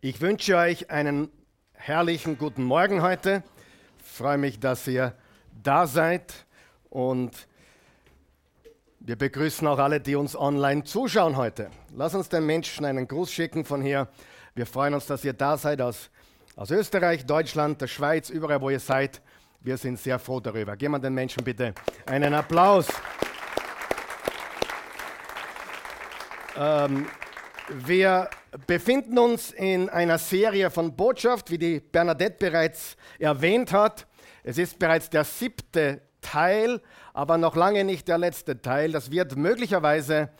Ich wünsche euch einen herrlichen guten Morgen heute. Ich freue mich, dass ihr da seid und wir begrüßen auch alle, die uns online zuschauen heute. Lass uns den Menschen einen Gruß schicken von hier. Wir freuen uns, dass ihr da seid aus, aus Österreich, Deutschland, der Schweiz, überall, wo ihr seid. Wir sind sehr froh darüber. Geben wir den Menschen bitte einen Applaus. Ähm, wir befinden uns in einer Serie von Botschaft, wie die Bernadette bereits erwähnt hat. Es ist bereits der siebte Teil, aber noch lange nicht der letzte Teil. Das wird möglicherweise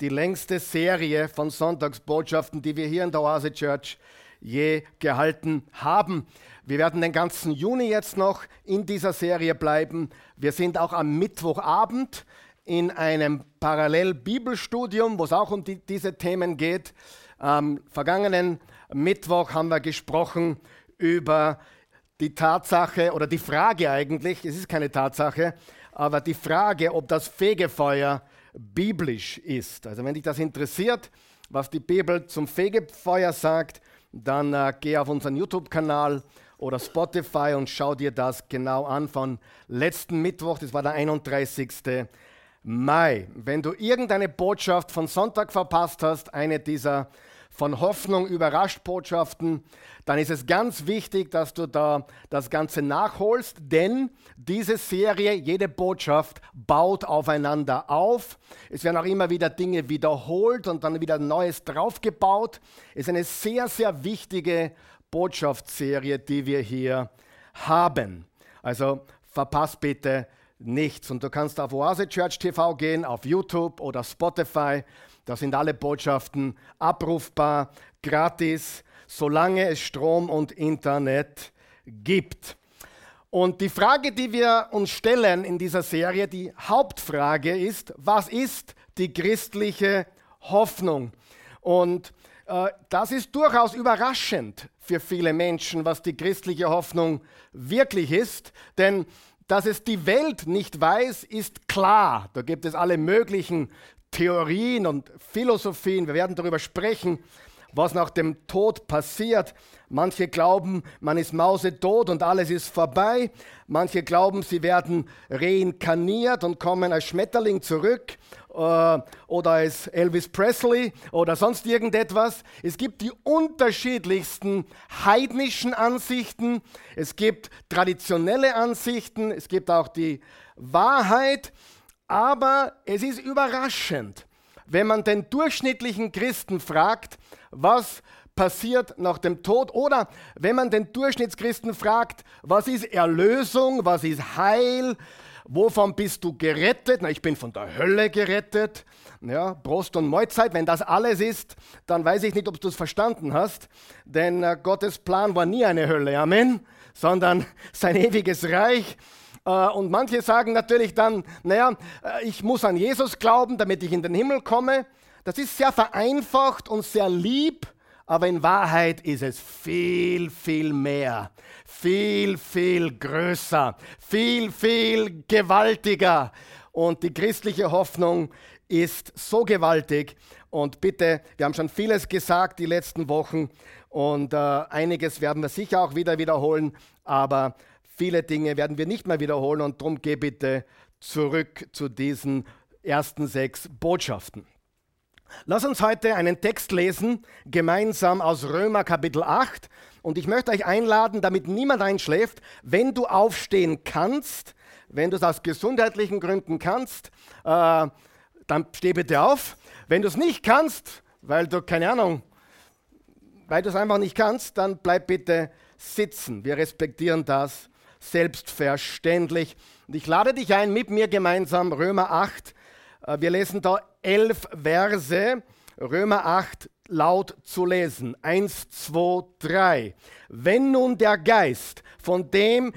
die längste Serie von Sonntagsbotschaften, die wir hier in der Oase Church je gehalten haben. Wir werden den ganzen Juni jetzt noch in dieser Serie bleiben. Wir sind auch am Mittwochabend in einem Parallel-Bibelstudium, wo es auch um die, diese Themen geht. Am vergangenen Mittwoch haben wir gesprochen über die Tatsache oder die Frage eigentlich, es ist keine Tatsache, aber die Frage, ob das Fegefeuer biblisch ist. Also wenn dich das interessiert, was die Bibel zum Fegefeuer sagt, dann äh, geh auf unseren YouTube-Kanal oder Spotify und schau dir das genau an von letzten Mittwoch, das war der 31. Mai. Wenn du irgendeine Botschaft von Sonntag verpasst hast, eine dieser von Hoffnung überrascht Botschaften, dann ist es ganz wichtig, dass du da das Ganze nachholst, denn diese Serie, jede Botschaft baut aufeinander auf. Es werden auch immer wieder Dinge wiederholt und dann wieder Neues draufgebaut. Ist eine sehr, sehr wichtige Botschaftsserie, die wir hier haben. Also verpass bitte nichts. Und du kannst auf Oase Church TV gehen, auf YouTube oder Spotify. Da sind alle Botschaften abrufbar, gratis, solange es Strom und Internet gibt. Und die Frage, die wir uns stellen in dieser Serie, die Hauptfrage ist, was ist die christliche Hoffnung? Und äh, das ist durchaus überraschend für viele Menschen, was die christliche Hoffnung wirklich ist, denn dass es die Welt nicht weiß, ist klar. Da gibt es alle möglichen Theorien und Philosophien. Wir werden darüber sprechen, was nach dem Tod passiert. Manche glauben, man ist mausetot und alles ist vorbei. Manche glauben, sie werden reinkarniert und kommen als Schmetterling zurück oder als Elvis Presley oder sonst irgendetwas. Es gibt die unterschiedlichsten heidnischen Ansichten. Es gibt traditionelle Ansichten. Es gibt auch die Wahrheit. Aber es ist überraschend, wenn man den durchschnittlichen Christen fragt, was passiert nach dem Tod oder wenn man den Durchschnittschristen fragt, was ist Erlösung, was ist Heil, wovon bist du gerettet? Na, ich bin von der Hölle gerettet. Ja, Prost und Mahlzeit, wenn das alles ist, dann weiß ich nicht, ob du es verstanden hast, denn äh, Gottes Plan war nie eine Hölle, Amen, sondern sein ewiges Reich äh, und manche sagen natürlich dann, naja, äh, ich muss an Jesus glauben, damit ich in den Himmel komme. Das ist sehr vereinfacht und sehr lieb, aber in Wahrheit ist es viel, viel mehr, viel, viel größer, viel, viel gewaltiger. Und die christliche Hoffnung ist so gewaltig. Und bitte, wir haben schon vieles gesagt die letzten Wochen und äh, einiges werden wir sicher auch wieder wiederholen, aber Viele Dinge werden wir nicht mehr wiederholen und darum geh bitte zurück zu diesen ersten sechs Botschaften. Lass uns heute einen Text lesen, gemeinsam aus Römer Kapitel 8. Und ich möchte euch einladen, damit niemand einschläft, wenn du aufstehen kannst, wenn du es aus gesundheitlichen Gründen kannst, äh, dann steh bitte auf. Wenn du es nicht kannst, weil du, keine Ahnung, weil du es einfach nicht kannst, dann bleib bitte sitzen. Wir respektieren das selbstverständlich. Und ich lade dich ein, mit mir gemeinsam Römer 8. Äh, wir lesen da elf Verse, Römer 8 laut zu lesen. Eins, zwei, drei. Wenn nun der Geist, von dem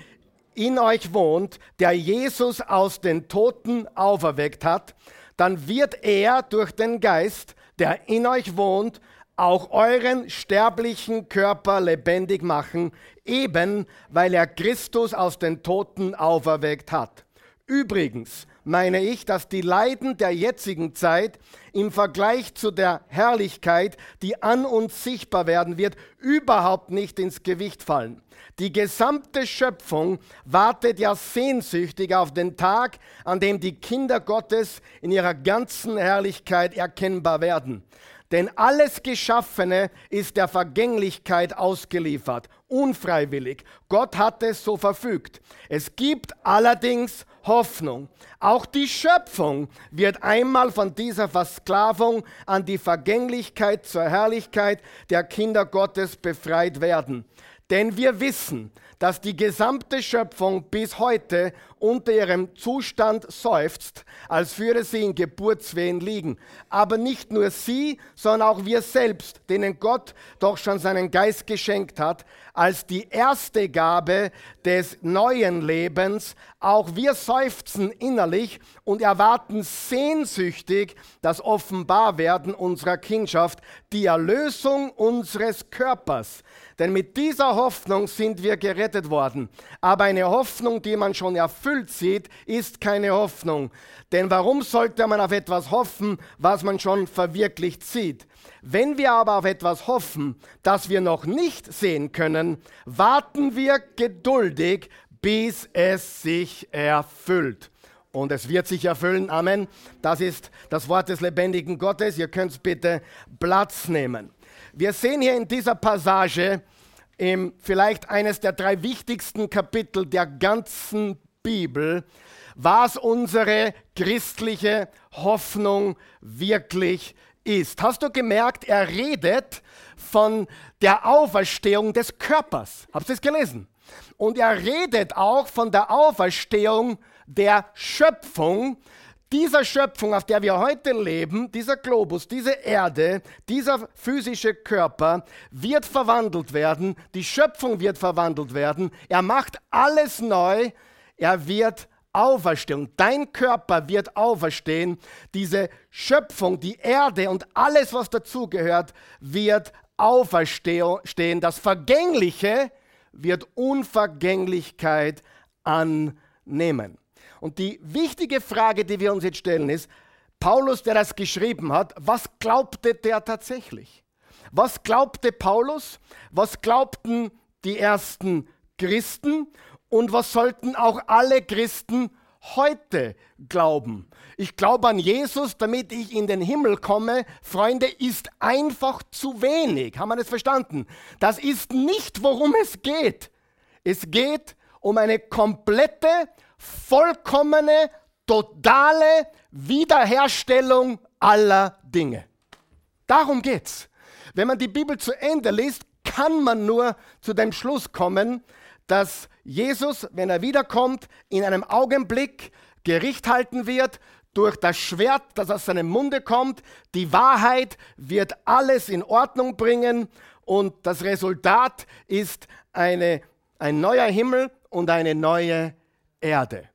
in euch wohnt, der Jesus aus den Toten auferweckt hat, dann wird er durch den Geist, der in euch wohnt, auch euren sterblichen Körper lebendig machen, eben weil er Christus aus den Toten auferweckt hat. Übrigens, meine ich, dass die Leiden der jetzigen Zeit im Vergleich zu der Herrlichkeit, die an uns sichtbar werden wird, überhaupt nicht ins Gewicht fallen. Die gesamte Schöpfung wartet ja sehnsüchtig auf den Tag, an dem die Kinder Gottes in ihrer ganzen Herrlichkeit erkennbar werden. Denn alles Geschaffene ist der Vergänglichkeit ausgeliefert, unfreiwillig. Gott hat es so verfügt. Es gibt allerdings Hoffnung. Auch die Schöpfung wird einmal von dieser Versklavung an die Vergänglichkeit zur Herrlichkeit der Kinder Gottes befreit werden. Denn wir wissen, dass die gesamte Schöpfung bis heute unter ihrem Zustand seufzt, als würde sie in Geburtswehen liegen. Aber nicht nur sie, sondern auch wir selbst, denen Gott doch schon seinen Geist geschenkt hat, als die erste Gabe des neuen Lebens. Auch wir seufzen innerlich und erwarten sehnsüchtig das Offenbarwerden unserer Kindschaft, die Erlösung unseres Körpers. Denn mit dieser Hoffnung sind wir gerettet worden. Aber eine Hoffnung, die man schon erfüllt sieht, ist keine Hoffnung. Denn warum sollte man auf etwas hoffen, was man schon verwirklicht sieht? Wenn wir aber auf etwas hoffen, das wir noch nicht sehen können, warten wir geduldig, bis es sich erfüllt. Und es wird sich erfüllen. Amen. Das ist das Wort des lebendigen Gottes. Ihr könnt bitte Platz nehmen. Wir sehen hier in dieser Passage im vielleicht eines der drei wichtigsten Kapitel der ganzen Bibel, was unsere christliche Hoffnung wirklich ist. Hast du gemerkt, er redet von der Auferstehung des Körpers. Habt ihr es gelesen? Und er redet auch von der Auferstehung der Schöpfung, dieser Schöpfung, auf der wir heute leben, dieser Globus, diese Erde, dieser physische Körper wird verwandelt werden, die Schöpfung wird verwandelt werden, er macht alles neu, er wird auferstehen. Dein Körper wird auferstehen, diese Schöpfung, die Erde und alles, was dazugehört, wird auferstehen. Das Vergängliche wird Unvergänglichkeit annehmen. Und die wichtige Frage, die wir uns jetzt stellen, ist, Paulus, der das geschrieben hat, was glaubte der tatsächlich? Was glaubte Paulus? Was glaubten die ersten Christen? Und was sollten auch alle Christen heute glauben? Ich glaube an Jesus, damit ich in den Himmel komme. Freunde, ist einfach zu wenig. Haben wir das verstanden? Das ist nicht, worum es geht. Es geht um eine komplette vollkommene, totale Wiederherstellung aller Dinge. Darum geht's. Wenn man die Bibel zu Ende liest, kann man nur zu dem Schluss kommen, dass Jesus, wenn er wiederkommt, in einem Augenblick Gericht halten wird durch das Schwert, das aus seinem Munde kommt. Die Wahrheit wird alles in Ordnung bringen und das Resultat ist eine, ein neuer Himmel und eine neue Erde.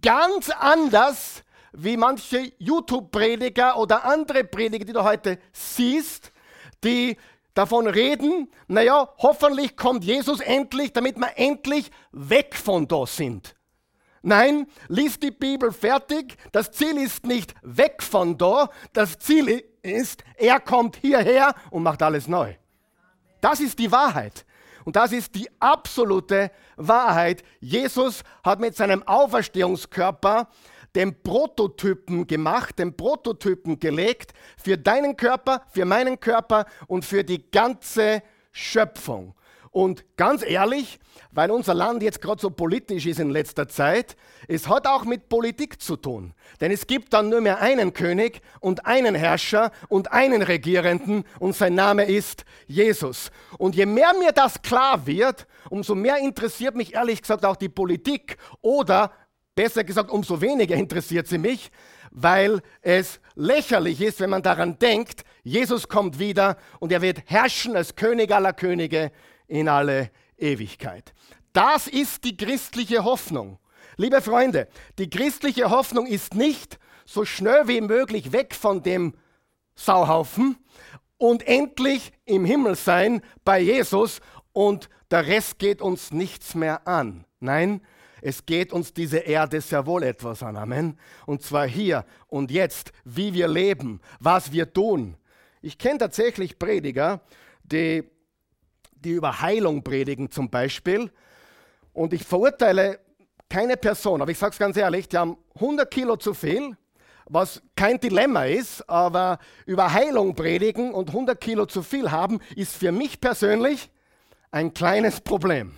Ganz anders wie manche YouTube-Prediger oder andere Prediger, die du heute siehst, die davon reden, naja, hoffentlich kommt Jesus endlich, damit wir endlich weg von da sind. Nein, lies die Bibel fertig. Das Ziel ist nicht weg von da. Das Ziel ist, er kommt hierher und macht alles neu. Das ist die Wahrheit. Und das ist die absolute Wahrheit. Jesus hat mit seinem Auferstehungskörper den Prototypen gemacht, den Prototypen gelegt für deinen Körper, für meinen Körper und für die ganze Schöpfung. Und ganz ehrlich, weil unser Land jetzt gerade so politisch ist in letzter Zeit, es hat auch mit Politik zu tun. Denn es gibt dann nur mehr einen König und einen Herrscher und einen Regierenden und sein Name ist Jesus. Und je mehr mir das klar wird, umso mehr interessiert mich ehrlich gesagt auch die Politik oder besser gesagt, umso weniger interessiert sie mich, weil es lächerlich ist, wenn man daran denkt, Jesus kommt wieder und er wird herrschen als König aller Könige in alle Ewigkeit. Das ist die christliche Hoffnung. Liebe Freunde, die christliche Hoffnung ist nicht so schnell wie möglich weg von dem Sauhaufen und endlich im Himmel sein bei Jesus und der Rest geht uns nichts mehr an. Nein, Es geht uns diese Erde sehr wohl etwas an. Amen. Und zwar hier und jetzt, wie wir leben, was wir tun. Ich kenne tatsächlich Prediger, die, die über Heilung predigen zum Beispiel. Und ich verurteile keine Person, aber ich sage es ganz ehrlich, die haben 100 Kilo zu viel, was kein Dilemma ist, aber über Heilung predigen und 100 Kilo zu viel haben, ist für mich persönlich ein kleines Problem.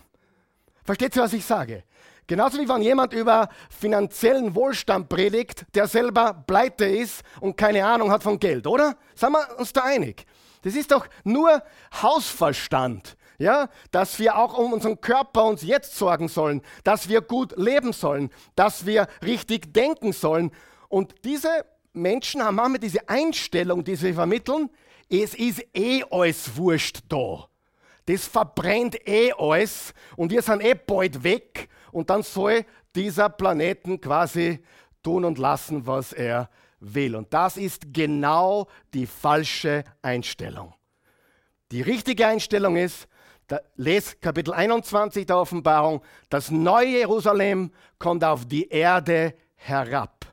Versteht ihr, was ich sage? Genauso wie wenn jemand über finanziellen Wohlstand predigt, der selber pleite ist und keine Ahnung hat von Geld, oder? Sind wir uns da einig? Das ist doch nur Hausverstand, ja, dass wir auch um unseren Körper uns jetzt sorgen sollen, dass wir gut leben sollen, dass wir richtig denken sollen. Und diese Menschen haben manchmal diese Einstellung, die sie vermitteln, es ist eh alles wurscht da. Das verbrennt eh alles und wir sind eh bald weg und dann soll dieser Planeten quasi tun und lassen, was er will. Und das ist genau die falsche Einstellung. Die richtige Einstellung ist, da, les Kapitel 21 der Offenbarung, das neue Jerusalem kommt auf die Erde herab.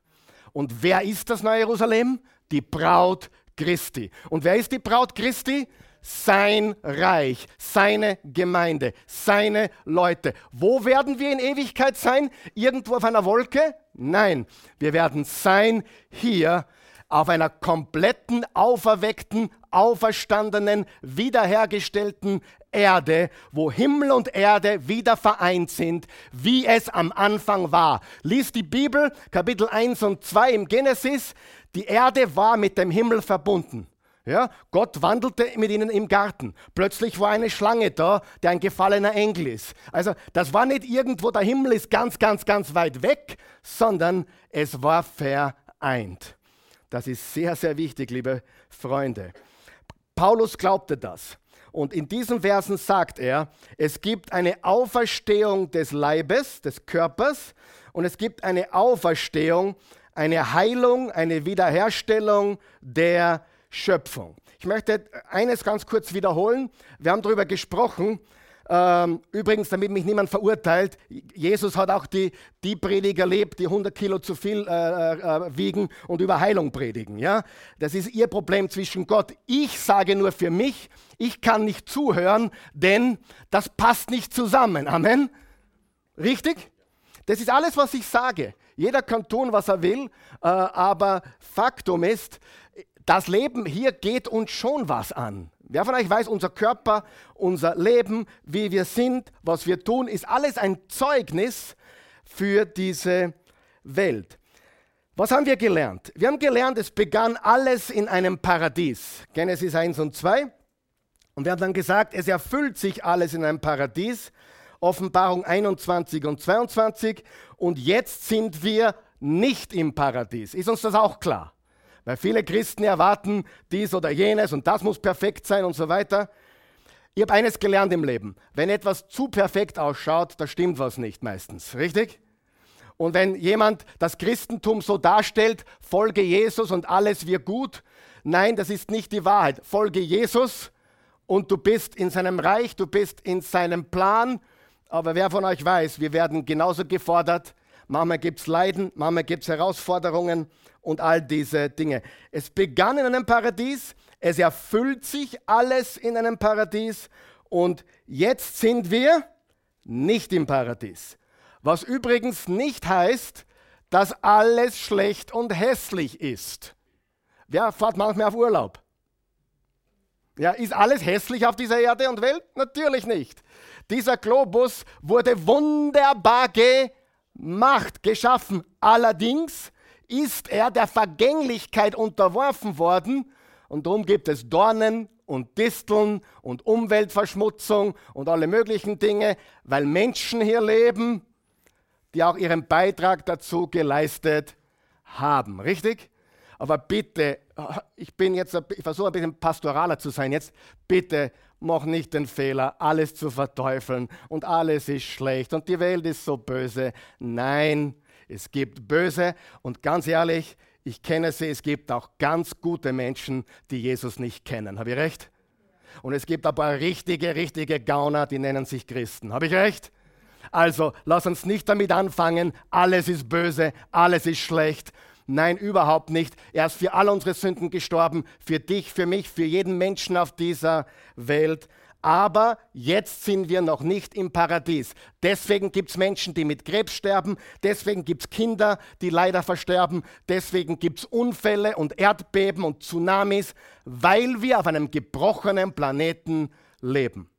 Und wer ist das neue Jerusalem? Die Braut Christi. Und wer ist die Braut Christi? Sein Reich, seine Gemeinde, seine Leute. Wo werden wir in Ewigkeit sein? Irgendwo auf einer Wolke? Nein, wir werden sein hier auf einer kompletten, auferweckten, auferstandenen, wiederhergestellten Erde, wo Himmel und Erde wieder vereint sind, wie es am Anfang war. Lies die Bibel, Kapitel 1 und 2 im Genesis. Die Erde war mit dem Himmel verbunden. Ja, Gott wandelte mit ihnen im Garten. Plötzlich war eine Schlange da, der ein gefallener Engel ist. Also das war nicht irgendwo, der Himmel ist ganz, ganz, ganz weit weg, sondern es war vereint. Das ist sehr, sehr wichtig, liebe Freunde. Paulus glaubte das. Und in diesen Versen sagt er, es gibt eine Auferstehung des Leibes, des Körpers, und es gibt eine Auferstehung, eine Heilung, eine Wiederherstellung der Schöpfung. Ich möchte eines ganz kurz wiederholen. Wir haben darüber gesprochen. Ähm, übrigens, damit mich niemand verurteilt, Jesus hat auch die, die Prediger erlebt, die 100 Kilo zu viel äh, äh, wiegen und über Heilung predigen. Ja? Das ist ihr Problem zwischen Gott. Ich sage nur für mich, ich kann nicht zuhören, denn das passt nicht zusammen. Amen. Richtig? Das ist alles, was ich sage. Jeder kann tun, was er will, äh, aber Faktum ist, das Leben hier geht uns schon was an. Wer von euch weiß, unser Körper, unser Leben, wie wir sind, was wir tun, ist alles ein Zeugnis für diese Welt. Was haben wir gelernt? Wir haben gelernt, es begann alles in einem Paradies. Genesis 1 und 2. Und wir haben dann gesagt, es erfüllt sich alles in einem Paradies. Offenbarung 21 und 22. Und jetzt sind wir nicht im Paradies. Ist uns das auch klar? Weil viele Christen erwarten dies oder jenes und das muss perfekt sein und so weiter. Ich habe eines gelernt im Leben. Wenn etwas zu perfekt ausschaut, da stimmt was nicht meistens. Richtig? Und wenn jemand das Christentum so darstellt, folge Jesus und alles wird gut, nein, das ist nicht die Wahrheit. Folge Jesus und du bist in seinem Reich, du bist in seinem Plan. Aber wer von euch weiß, wir werden genauso gefordert. Manchmal gibt es Leiden, manchmal gibt es Herausforderungen und all diese Dinge. Es begann in einem Paradies, es erfüllt sich alles in einem Paradies und jetzt sind wir nicht im Paradies. Was übrigens nicht heißt, dass alles schlecht und hässlich ist. Wer fährt manchmal auf Urlaub? Ja, ist alles hässlich auf dieser Erde und Welt? Natürlich nicht. Dieser Globus wurde wunderbar gemacht, geschaffen. Allerdings ist er der Vergänglichkeit unterworfen worden und darum gibt es Dornen und Disteln und Umweltverschmutzung und alle möglichen Dinge, weil Menschen hier leben, die auch ihren Beitrag dazu geleistet haben. Richtig? Aber bitte, ich bin jetzt, ich versuche ein bisschen pastoraler zu sein jetzt. Bitte mach nicht den Fehler, alles zu verteufeln und alles ist schlecht und die Welt ist so böse. Nein, es gibt Böse und ganz ehrlich, ich kenne sie, es gibt auch ganz gute Menschen, die Jesus nicht kennen. Habe ich recht? Und es gibt paar richtige, richtige Gauner, die nennen sich Christen. Habe ich recht? Also lass uns nicht damit anfangen, alles ist böse, alles ist schlecht. Nein, überhaupt nicht. Er ist für all unsere Sünden gestorben, für dich, für mich, für jeden Menschen auf dieser Welt. Aber jetzt sind wir noch nicht im Paradies. Deswegen gibt es Menschen, die mit Krebs sterben. Deswegen gibt es Kinder, die leider versterben. Deswegen gibt es Unfälle und Erdbeben und Tsunamis, weil wir auf einem gebrochenen Planeten leben.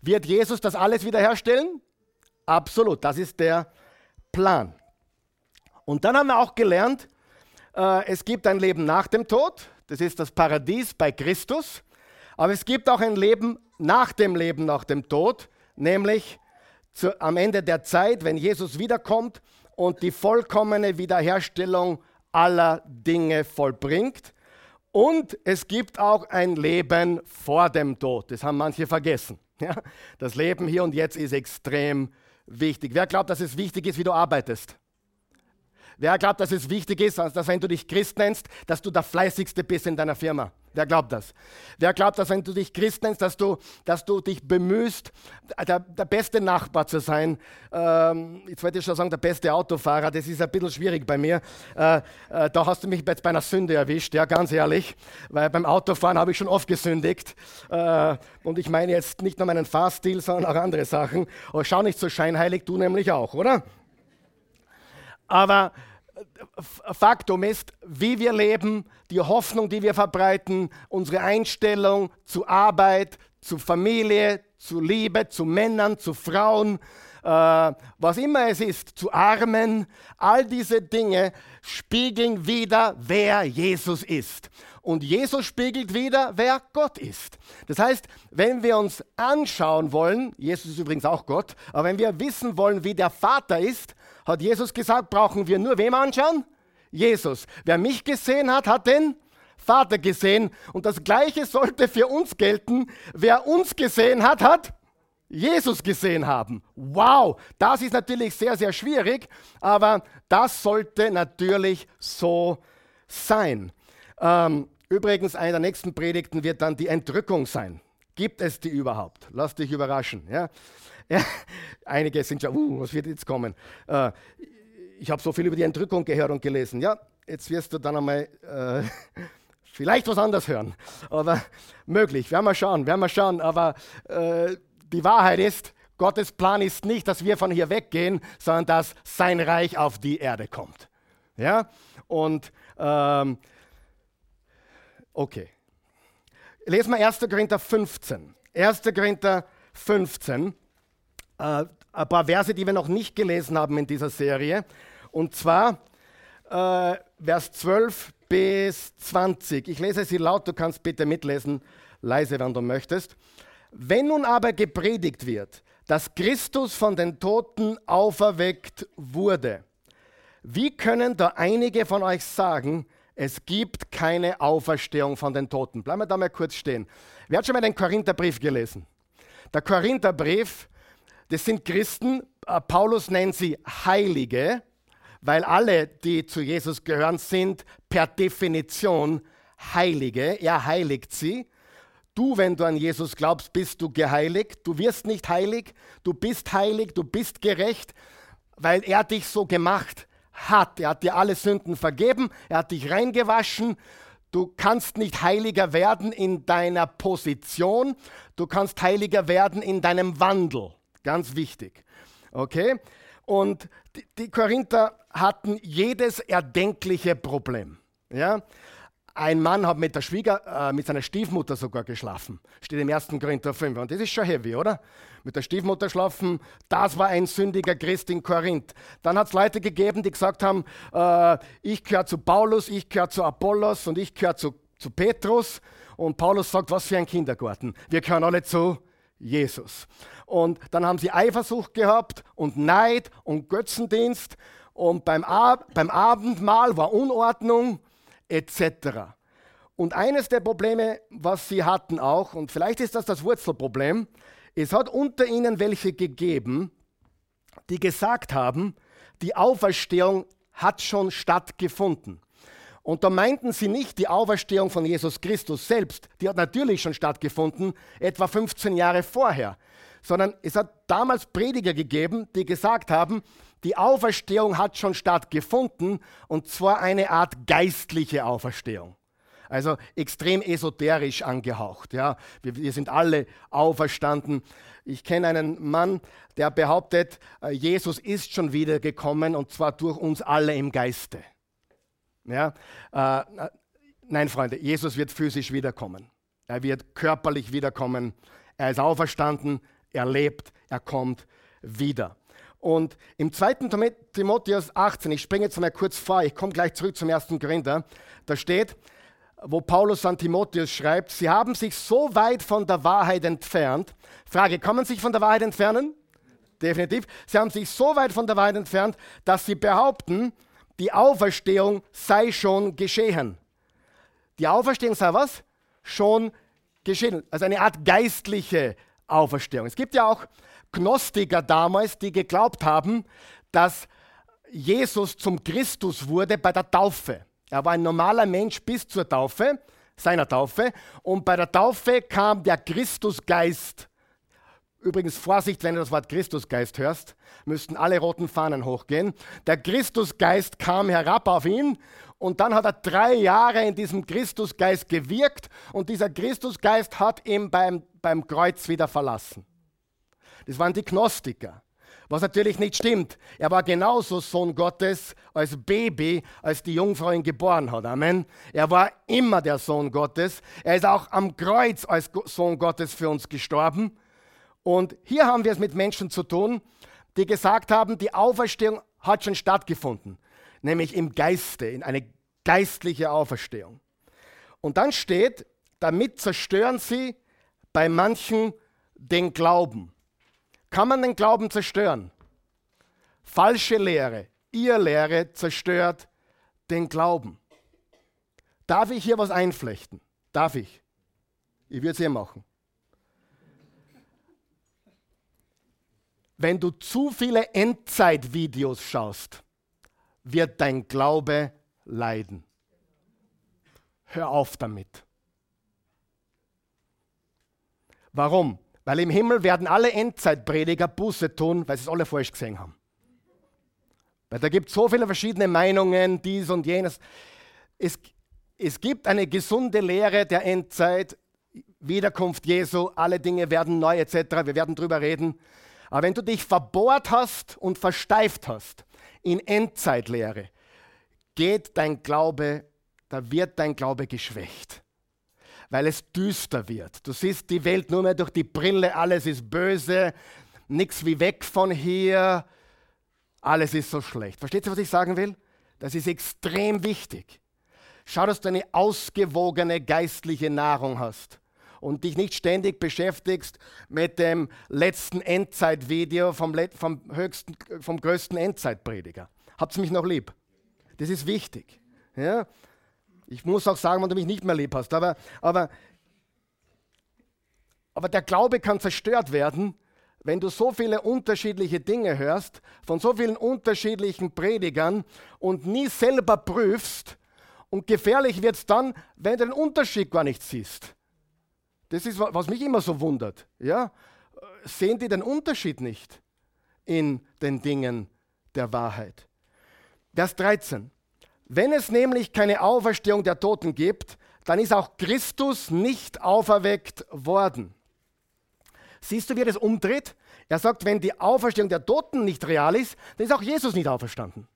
Wird Jesus das alles wiederherstellen? Absolut, das ist der Plan. Und dann haben wir auch gelernt, äh, es gibt ein Leben nach dem Tod, das ist das Paradies bei Christus, aber es gibt auch ein Leben nach dem Leben nach dem Tod, nämlich zu, am Ende der Zeit, wenn Jesus wiederkommt und die vollkommene Wiederherstellung aller Dinge vollbringt. Und es gibt auch ein Leben vor dem Tod. Das haben manche vergessen. Ja? Das Leben hier und jetzt ist extrem wichtig. Wer glaubt, dass es wichtig ist, wie du arbeitest? Wer glaubt, dass es wichtig ist, dass wenn du dich Christ nennst, dass du der fleißigste bist in deiner Firma? Wer glaubt das? Wer glaubt, dass wenn du dich Christ nennst, dass du, dass du dich bemühst, der, der beste Nachbar zu sein? Ähm, jetzt wollte ich schon sagen, der beste Autofahrer, das ist ein bisschen schwierig bei mir. Äh, äh, da hast du mich jetzt bei einer Sünde erwischt, ja, ganz ehrlich, weil beim Autofahren habe ich schon oft gesündigt. Äh, und ich meine jetzt nicht nur meinen Fahrstil, sondern auch andere Sachen. Aber schau nicht so scheinheilig, du nämlich auch, oder? Aber äh, Faktum ist, wie wir leben, die Hoffnung, die wir verbreiten, unsere Einstellung zu Arbeit, zu Familie, zu Liebe, zu Männern, zu Frauen, äh, was immer es ist, zu Armen, all diese Dinge spiegeln wieder, wer Jesus ist. Und Jesus spiegelt wieder, wer Gott ist. Das heißt, wenn wir uns anschauen wollen, Jesus ist übrigens auch Gott, aber wenn wir wissen wollen, wie der Vater ist, hat Jesus gesagt, brauchen wir nur wem anschauen? Jesus. Wer mich gesehen hat, hat den Vater gesehen. Und das Gleiche sollte für uns gelten. Wer uns gesehen hat, hat Jesus gesehen haben. Wow, das ist natürlich sehr, sehr schwierig, aber das sollte natürlich so sein. Ähm, übrigens, eine der nächsten Predigten wird dann die Entrückung sein. Gibt es die überhaupt? Lass dich überraschen. Ja? Ja, einige sind schon, uh, was wird jetzt kommen? Äh, ich habe so viel über die Entrückung gehört und gelesen. Ja, jetzt wirst du dann einmal äh, vielleicht was anderes hören. Aber möglich, werden wir schauen, werden wir schauen. Aber äh, die Wahrheit ist, Gottes Plan ist nicht, dass wir von hier weggehen, sondern dass sein Reich auf die Erde kommt. Ja, und ähm, okay. Lesen wir 1. Korinther 15. 1. Korinther 15 äh, ein paar Verse, die wir noch nicht gelesen haben in dieser Serie. Und zwar äh, Vers 12 bis 20. Ich lese sie laut, du kannst bitte mitlesen, leise, wenn du möchtest. Wenn nun aber gepredigt wird, dass Christus von den Toten auferweckt wurde, wie können da einige von euch sagen, es gibt keine Auferstehung von den Toten? Bleiben wir da mal kurz stehen. Wer hat schon mal den Korintherbrief gelesen? Der Korintherbrief das sind Christen, äh, Paulus nennt sie Heilige, weil alle, die zu Jesus gehören, sind per Definition Heilige. Er heiligt sie. Du, wenn du an Jesus glaubst, bist du geheiligt. Du wirst nicht heilig, du bist heilig, du bist gerecht, weil er dich so gemacht hat. Er hat dir alle Sünden vergeben, er hat dich reingewaschen. Du kannst nicht heiliger werden in deiner Position, du kannst heiliger werden in deinem Wandel. Ganz wichtig. Okay? Und die, Korinther hatten jedes erdenkliche Problem. Ja? Ein Mann hat mit, der Schwieger, äh, mit seiner Stiefmutter sogar geschlafen. Steht im 1. Korinther 5. Und das ist schon heavy, oder? Mit der Stiefmutter schlafen, das war ein sündiger Christ in Korinth. Dann hat es Leute gegeben, die gesagt haben, äh, ich gehöre zu Paulus, ich gehöre zu Apollos und ich gehöre zu, zu Petrus. Und Paulus sagt, was für ein Kindergarten. Wir gehören alle zu Jesus. Und dann haben sie Eifersucht gehabt und Neid und Götzendienst. Und beim, Ab beim Abendmahl war Unordnung etc. Und eines der Probleme, was sie hatten auch, und vielleicht ist das das Wurzelproblem, es hat unter ihnen welche gegeben, die gesagt haben, die Auferstehung hat schon stattgefunden. Und da meinten sie nicht die Auferstehung von Jesus Christus selbst, die hat natürlich schon stattgefunden, etwa 15 Jahre vorher, sondern es hat damals Prediger gegeben, die gesagt haben, die Auferstehung hat schon stattgefunden und zwar eine Art geistliche Auferstehung. Also extrem esoterisch angehaucht. Ja. Wir, wir sind alle auferstanden. Ich kenne einen Mann, der behauptet, äh, Jesus ist schon wieder gekommen und zwar durch uns alle im Geiste. Ja. Äh, nein, Freunde, Jesus wird physisch wiederkommen. Er wird körperlich wiederkommen. Er ist auferstanden, er lebt, er kommt wieder. Und im 2. Timotheus 18, ich springe jetzt mal kurz vor, ich komme gleich zurück zum 1. Korinther, da steht, wo Paulus an Timotheus schreibt, sie haben sich so weit von der Wahrheit entfernt. Frage, kann man sich von der Wahrheit entfernen? Definitiv. Sie haben sich so weit von der Wahrheit entfernt, dass sie behaupten, die Auferstehung sei schon geschehen. Die Auferstehung sei was? Schon geschehen. Also eine Art geistliche Auferstehung. Es gibt ja auch Gnostiker damals, die geglaubt haben, dass Jesus zum Christus wurde bei der Taufe. Er war ein normaler Mensch bis zur Taufe, seiner Taufe. Und bei der Taufe kam der Christusgeist. Übrigens, Vorsicht, wenn du das Wort Christusgeist hörst, müssten alle roten Fahnen hochgehen. Der Christusgeist kam herab auf ihn und dann hat er drei Jahre in diesem Christusgeist gewirkt und dieser Christusgeist hat ihn beim, beim Kreuz wieder verlassen. Das waren die Gnostiker. Was natürlich nicht stimmt. Er war genauso Sohn Gottes als Baby, als die Jungfrau ihn geboren hat. Amen. Er war immer der Sohn Gottes. Er ist auch am Kreuz als Sohn Gottes für uns gestorben. Und hier haben wir es mit Menschen zu tun, die gesagt haben, die Auferstehung hat schon stattgefunden. Nämlich im Geiste, in eine geistliche Auferstehung. Und dann steht, damit zerstören sie bei manchen den Glauben. Kann man den Glauben zerstören? Falsche Lehre, ihr Lehre zerstört den Glauben. Darf ich hier was einflechten? Darf ich? Ich würde es hier machen. Wenn du zu viele Endzeitvideos schaust, wird dein Glaube leiden. Hör auf damit. Warum? Weil im Himmel werden alle Endzeitprediger Buße tun, weil sie es alle falsch gesehen haben. Weil da gibt es so viele verschiedene Meinungen, dies und jenes. Es, es gibt eine gesunde Lehre der Endzeit, Wiederkunft Jesu, alle Dinge werden neu etc. Wir werden darüber reden. Aber wenn du dich verbohrt hast und versteift hast in Endzeitlehre, geht dein Glaube, da wird dein Glaube geschwächt weil es düster wird. Du siehst die Welt nur mehr durch die Brille, alles ist böse, nichts wie weg von hier, alles ist so schlecht. Versteht ihr, was ich sagen will? Das ist extrem wichtig. Schau, dass du eine ausgewogene geistliche Nahrung hast und dich nicht ständig beschäftigst mit dem letzten Endzeitvideo vom, vom, vom größten Endzeitprediger. Habt's mich noch lieb? Das ist wichtig. Ja? Ich muss auch sagen, wenn du mich nicht mehr lieb hast. Aber, aber, aber der Glaube kann zerstört werden, wenn du so viele unterschiedliche Dinge hörst, von so vielen unterschiedlichen Predigern und nie selber prüfst. Und gefährlich wird es dann, wenn du den Unterschied gar nicht siehst. Das ist, was mich immer so wundert. Ja? Sehen die den Unterschied nicht in den Dingen der Wahrheit? Vers 13. Wenn es nämlich keine Auferstehung der Toten gibt, dann ist auch Christus nicht auferweckt worden. Siehst du, wie er das umdreht? Er sagt, wenn die Auferstehung der Toten nicht real ist, dann ist auch Jesus nicht auferstanden.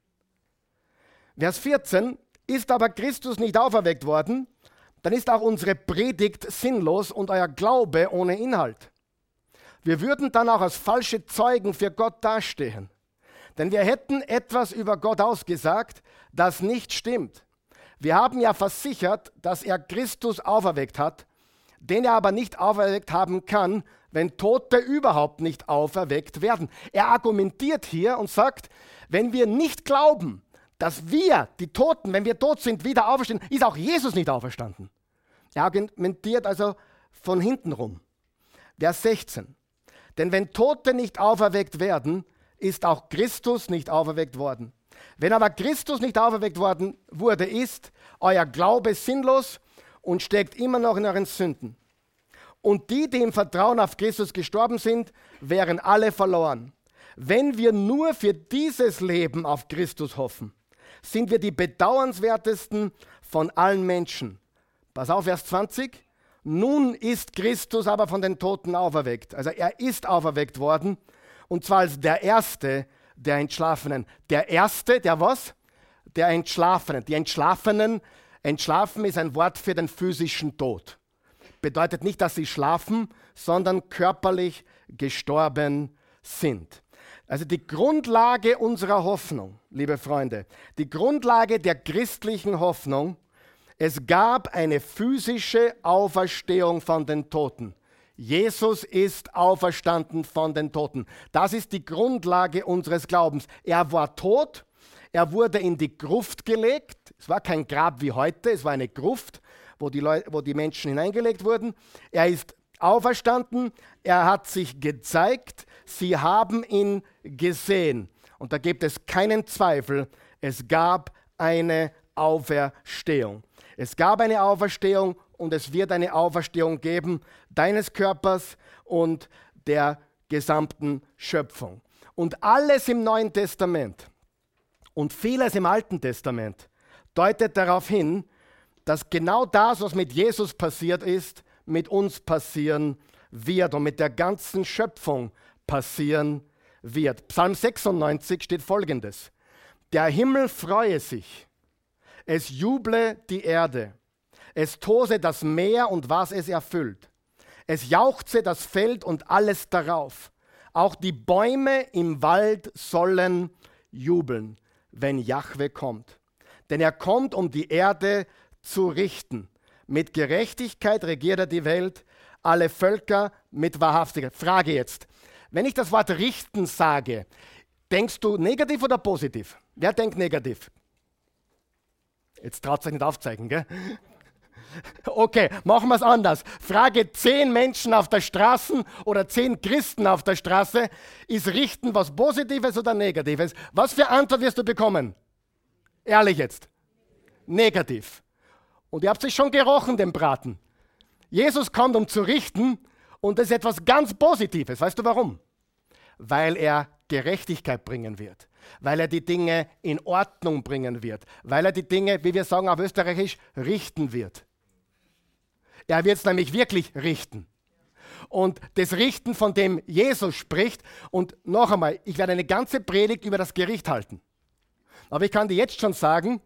Vers 14, ist aber Christus nicht auferweckt worden, dann ist auch unsere Predigt sinnlos und euer Glaube ohne Inhalt. Wir würden dann auch als falsche Zeugen für Gott dastehen. Denn wir hätten etwas über Gott ausgesagt, das nicht stimmt. Wir haben ja versichert, dass er Christus auferweckt hat, den er aber nicht auferweckt haben kann, wenn Tote überhaupt nicht auferweckt werden. Er argumentiert hier und sagt, wenn wir nicht glauben, dass wir, die Toten, wenn wir tot sind, wieder auferstehen, ist auch Jesus nicht auferstanden. Er argumentiert also von hinten rum. Vers 16. Denn wenn Tote nicht auferweckt werden, ist auch Christus nicht auferweckt worden. Wenn aber Christus nicht auferweckt worden wurde, ist euer Glaube sinnlos und steckt immer noch in euren Sünden. Und die, die im Vertrauen auf Christus gestorben sind, wären alle verloren. Wenn wir nur für dieses Leben auf Christus hoffen, sind wir die bedauernswertesten von allen Menschen. Pass auf, Vers 20. Nun ist Christus aber von den Toten auferweckt. Also er ist auferweckt worden. Und zwar als der Erste der Entschlafenen. Der Erste, der was? Der Entschlafenen. Die Entschlafenen, entschlafen ist ein Wort für den physischen Tod. Bedeutet nicht, dass sie schlafen, sondern körperlich gestorben sind. Also die Grundlage unserer Hoffnung, liebe Freunde, die Grundlage der christlichen Hoffnung, es gab eine physische Auferstehung von den Toten. Jesus ist auferstanden von den Toten. Das ist die Grundlage unseres Glaubens. Er war tot, er wurde in die Gruft gelegt. Es war kein Grab wie heute, es war eine Gruft, wo die, Leute, wo die Menschen hineingelegt wurden. Er ist auferstanden, er hat sich gezeigt, sie haben ihn gesehen. Und da gibt es keinen Zweifel, es gab eine Auferstehung. Es gab eine Auferstehung und es wird eine Auferstehung geben deines Körpers und der gesamten Schöpfung. Und alles im Neuen Testament und vieles im Alten Testament deutet darauf hin, dass genau das, was mit Jesus passiert ist, mit uns passieren wird und mit der ganzen Schöpfung passieren wird. Psalm 96 steht folgendes. Der Himmel freue sich, es juble die Erde, es tose das Meer und was es erfüllt, es jauchze das Feld und alles darauf. Auch die Bäume im Wald sollen jubeln, wenn Jahwe kommt. Denn er kommt, um die Erde zu richten. Mit Gerechtigkeit regiert er die Welt, alle Völker mit Wahrhaftigkeit. Frage jetzt, wenn ich das Wort richten sage, denkst du negativ oder positiv? Wer denkt negativ? Jetzt traut sich nicht aufzeigen, gell? Okay, machen wir es anders. Frage zehn Menschen auf der Straße oder zehn Christen auf der Straße, ist Richten was Positives oder Negatives? Was für Antwort wirst du bekommen? Ehrlich jetzt. Negativ. Und ihr habt sich schon gerochen, den Braten. Jesus kommt, um zu richten, und das ist etwas ganz Positives. Weißt du warum? Weil er Gerechtigkeit bringen wird, weil er die Dinge in Ordnung bringen wird, weil er die Dinge, wie wir sagen auf Österreichisch, richten wird. Er wird es nämlich wirklich richten. Und das Richten, von dem Jesus spricht, und noch einmal, ich werde eine ganze Predigt über das Gericht halten. Aber ich kann dir jetzt schon sagen,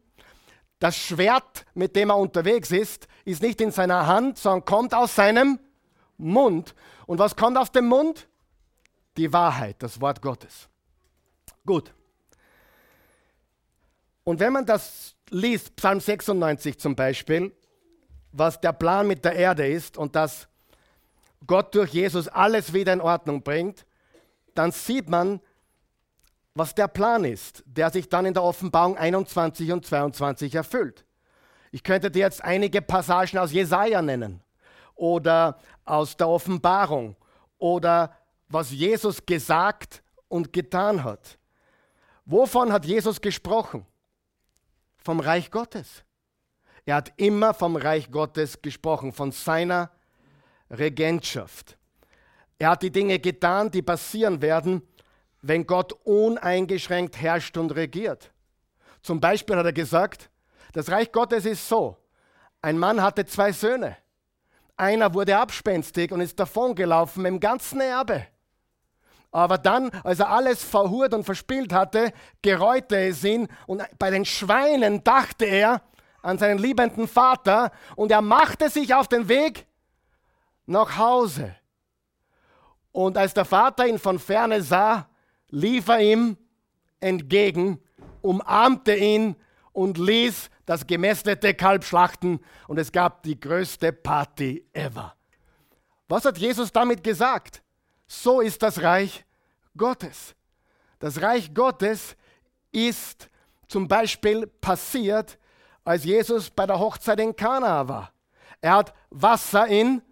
das Schwert, mit dem er unterwegs ist, ist nicht in seiner Hand, sondern kommt aus seinem Mund. Und was kommt aus dem Mund? Die Wahrheit, das Wort Gottes. Gut. Und wenn man das liest, Psalm 96 zum Beispiel, was der Plan mit der Erde ist und dass Gott durch Jesus alles wieder in Ordnung bringt, dann sieht man, was der Plan ist, der sich dann in der Offenbarung 21 und 22 erfüllt. Ich könnte dir jetzt einige Passagen aus Jesaja nennen oder aus der Offenbarung oder was Jesus gesagt und getan hat. Wovon hat Jesus gesprochen? Vom Reich Gottes. Er hat immer vom Reich Gottes gesprochen, von seiner Regentschaft. Er hat die Dinge getan, die passieren werden, wenn Gott uneingeschränkt herrscht und regiert. Zum Beispiel hat er gesagt, das Reich Gottes ist so, ein Mann hatte zwei Söhne. Einer wurde abspenstig und ist davongelaufen mit dem ganzen Erbe. Aber dann, als er alles verhurt und verspielt hatte, gereute es ihn und bei den Schweinen dachte er an seinen liebenden Vater und er machte sich auf den Weg nach Hause. Und als der Vater ihn von ferne sah, lief er ihm entgegen, umarmte ihn und ließ das gemästete Kalb schlachten und es gab die größte Party ever. Was hat Jesus damit gesagt? So ist das Reich Gottes. Das Reich Gottes ist zum Beispiel passiert, als Jesus bei der Hochzeit in Kana war. Er hat Wasser in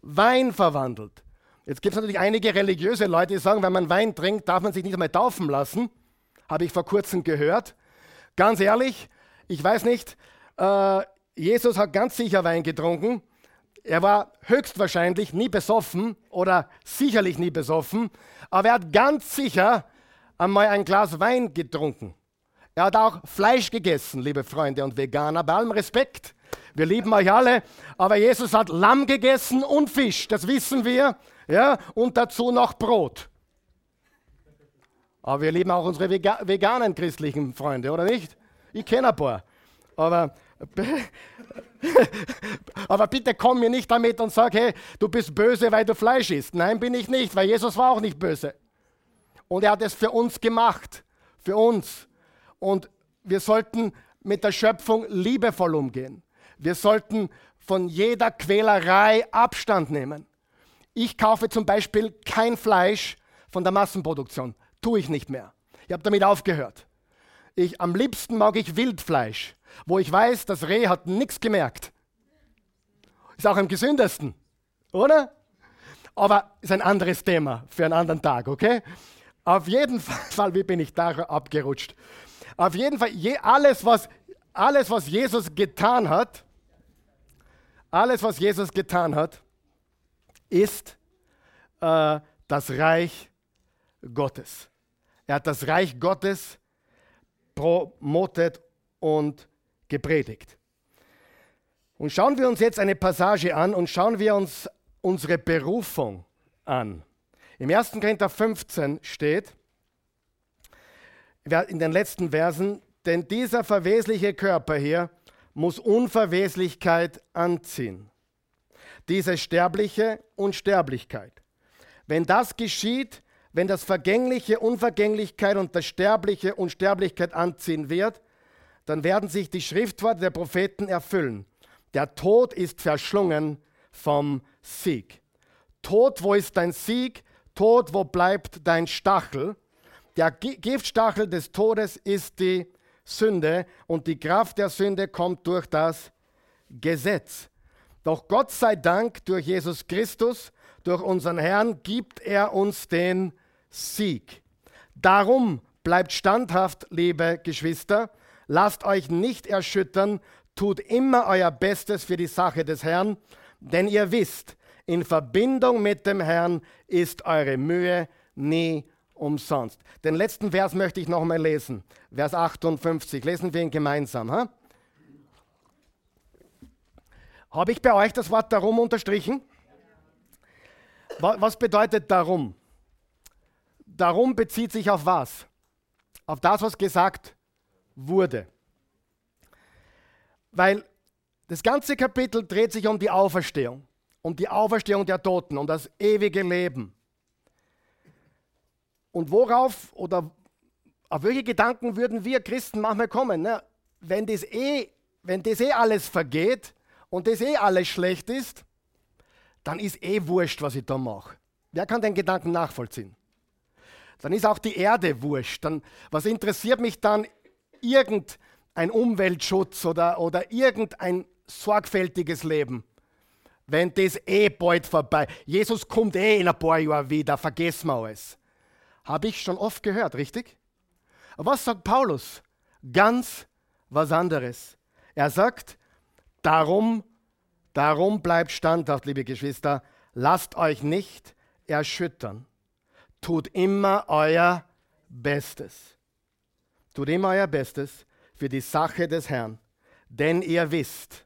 Wein verwandelt. Jetzt gibt es natürlich einige religiöse Leute, die sagen, wenn man Wein trinkt, darf man sich nicht einmal taufen lassen. Habe ich vor kurzem gehört. Ganz ehrlich, ich weiß nicht, äh, Jesus hat ganz sicher Wein getrunken. er war höchstwahrscheinlich nie besoffen oder sicherlich nie besoffen, aber er hat ganz sicher einmal ein Glas Wein getrunken. Er hat auch Fleisch gegessen, liebe Freunde und Veganer, bei allem Respekt. Wir lieben euch alle, aber Jesus hat Lamm gegessen und Fisch, das wissen wir, ja, und dazu noch Brot. Aber wir lieben auch unsere Vega veganen christlichen Freunde, oder nicht? Ich kenne ein paar. Aber, aber bitte komm mir nicht damit und sag, hey, du bist böse, weil du Fleisch isst. Nein, bin ich nicht, weil Jesus war auch nicht böse. Und er hat es für uns gemacht, für uns. Und wir sollten mit der Schöpfung liebevoll umgehen. Wir sollten von jeder Quälerei Abstand nehmen. Ich kaufe zum Beispiel kein Fleisch von der Massenproduktion. Tue ich nicht mehr. Ich habe damit aufgehört. Ich, am liebsten mag ich Wildfleisch, wo ich weiß, das Reh hat nichts gemerkt. Ist auch am gesündesten, oder? Aber ist ein anderes Thema für einen anderen Tag, okay? Auf jeden Fall, wie bin ich da abgerutscht? Auf jeden Fall, je, alles, was, alles, was Jesus getan hat, alles, was Jesus getan hat, ist äh, das Reich Gottes. Er hat das Reich Gottes promotet und gepredigt. Und schauen wir uns jetzt eine Passage an und schauen wir uns unsere Berufung an. Im 1. Korinther 15 steht, in den letzten Versen, denn dieser verwesliche Körper hier muss Unverweslichkeit anziehen. Diese sterbliche Unsterblichkeit. Wenn das geschieht, wenn das Vergängliche Unvergänglichkeit und das Sterbliche Unsterblichkeit anziehen wird, dann werden sich die Schriftworte der Propheten erfüllen. Der Tod ist verschlungen vom Sieg. Tod, wo ist dein Sieg? Tod, wo bleibt dein Stachel? Der Giftstachel des Todes ist die Sünde und die Kraft der Sünde kommt durch das Gesetz. Doch Gott sei Dank, durch Jesus Christus, durch unseren Herrn, gibt er uns den Sieg. Darum bleibt standhaft, liebe Geschwister, lasst euch nicht erschüttern, tut immer euer Bestes für die Sache des Herrn, denn ihr wisst, in Verbindung mit dem Herrn ist eure Mühe nie umsonst. Den letzten Vers möchte ich noch mal lesen. Vers 58. Lesen wir ihn gemeinsam. Ha? Habe ich bei euch das Wort darum unterstrichen? Was bedeutet darum? Darum bezieht sich auf was? Auf das, was gesagt wurde. Weil das ganze Kapitel dreht sich um die Auferstehung, um die Auferstehung der Toten, um das ewige Leben. Und worauf oder auf welche Gedanken würden wir Christen manchmal kommen? Ne? Wenn, das eh, wenn das eh alles vergeht und das eh alles schlecht ist, dann ist eh wurscht, was ich da mache. Wer kann den Gedanken nachvollziehen? Dann ist auch die Erde wurscht. Dann, was interessiert mich dann irgendein Umweltschutz oder, oder irgendein sorgfältiges Leben? Wenn das eh bald vorbei. Jesus kommt eh in ein paar Jahren wieder, vergessen wir alles. Habe ich schon oft gehört, richtig? Was sagt Paulus? Ganz was anderes. Er sagt, darum, darum bleibt standhaft, liebe Geschwister, lasst euch nicht erschüttern. Tut immer euer Bestes. Tut immer euer Bestes für die Sache des Herrn, denn ihr wisst,